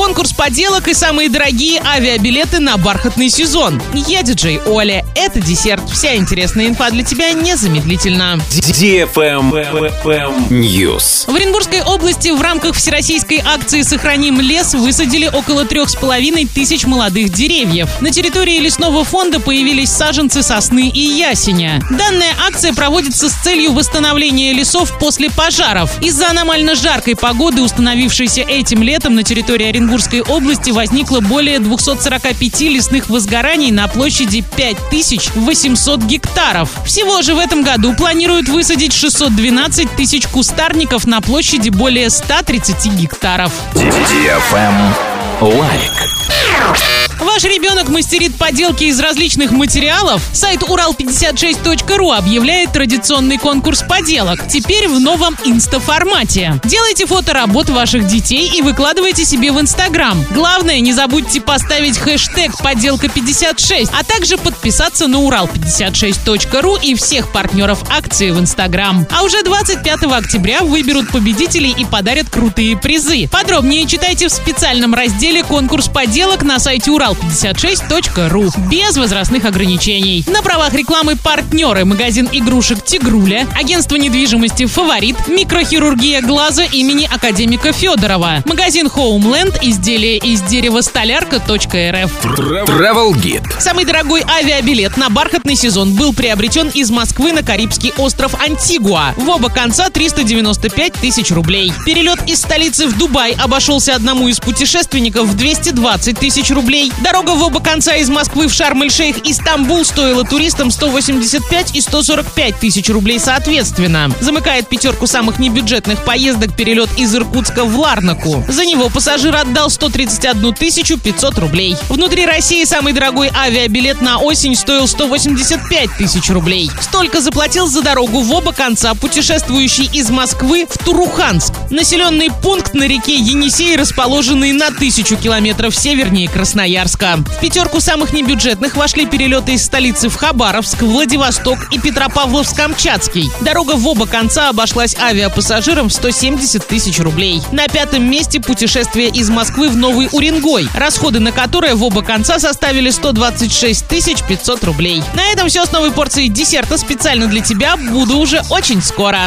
конкурс поделок и самые дорогие авиабилеты на бархатный сезон. Я диджей Оля. Это десерт. Вся интересная инфа для тебя незамедлительно. News. В Оренбургской области в рамках всероссийской акции «Сохраним лес» высадили около трех с половиной тысяч молодых деревьев. На территории лесного фонда появились саженцы сосны и ясеня. Данная акция проводится с целью восстановления лесов после пожаров. Из-за аномально жаркой погоды, установившейся этим летом на территории Оренбургской области, возникло более 245 лесных возгораний на площади 5800 гектаров. Всего же в этом году планируют высадить 612 тысяч кустарников на площади более 130 гектаров. Лайк. Ваш ребенок мастерит поделки из различных материалов? Сайт урал56.ру объявляет традиционный конкурс поделок. Теперь в новом инста-формате. Делайте фото работ ваших детей и выкладывайте себе в Инстаграм. Главное, не забудьте поставить хэштег «Поделка56», а также подписаться на урал56.ру и всех партнеров акции в Инстаграм. А уже 25 октября выберут победителей и подарят крутые призы. Подробнее читайте в специальном разделе «Конкурс поделок» на сайте урал урал56.ру без возрастных ограничений. На правах рекламы партнеры магазин игрушек «Тигруля», агентство недвижимости «Фаворит», микрохирургия глаза имени академика Федорова, магазин «Хоумленд», изделия из дерева столярка.рф. Travel Guide. Самый дорогой авиабилет на бархатный сезон был приобретен из Москвы на Карибский остров Антигуа. В оба конца 395 тысяч рублей. Перелет из столицы в Дубай обошелся одному из путешественников в 220 тысяч рублей. Дорога в оба конца из Москвы в Шарм-эль-Шейх и Стамбул стоила туристам 185 и 145 тысяч рублей соответственно. Замыкает пятерку самых небюджетных поездок перелет из Иркутска в Ларнаку. За него пассажир отдал 131 тысячу 500 рублей. Внутри России самый дорогой авиабилет на осень стоил 185 тысяч рублей. Столько заплатил за дорогу в оба конца путешествующий из Москвы в Туруханск. Населенный пункт на реке Енисей, расположенный на тысячу километров севернее Красноярска. В пятерку самых небюджетных вошли перелеты из столицы в Хабаровск, Владивосток и Петропавловск-Камчатский. Дорога в оба конца обошлась авиапассажирам в 170 тысяч рублей. На пятом месте путешествие из Москвы в Новый Уренгой, расходы на которое в оба конца составили 126 тысяч 500 рублей. На этом все с новой порцией десерта специально для тебя. Буду уже очень скоро.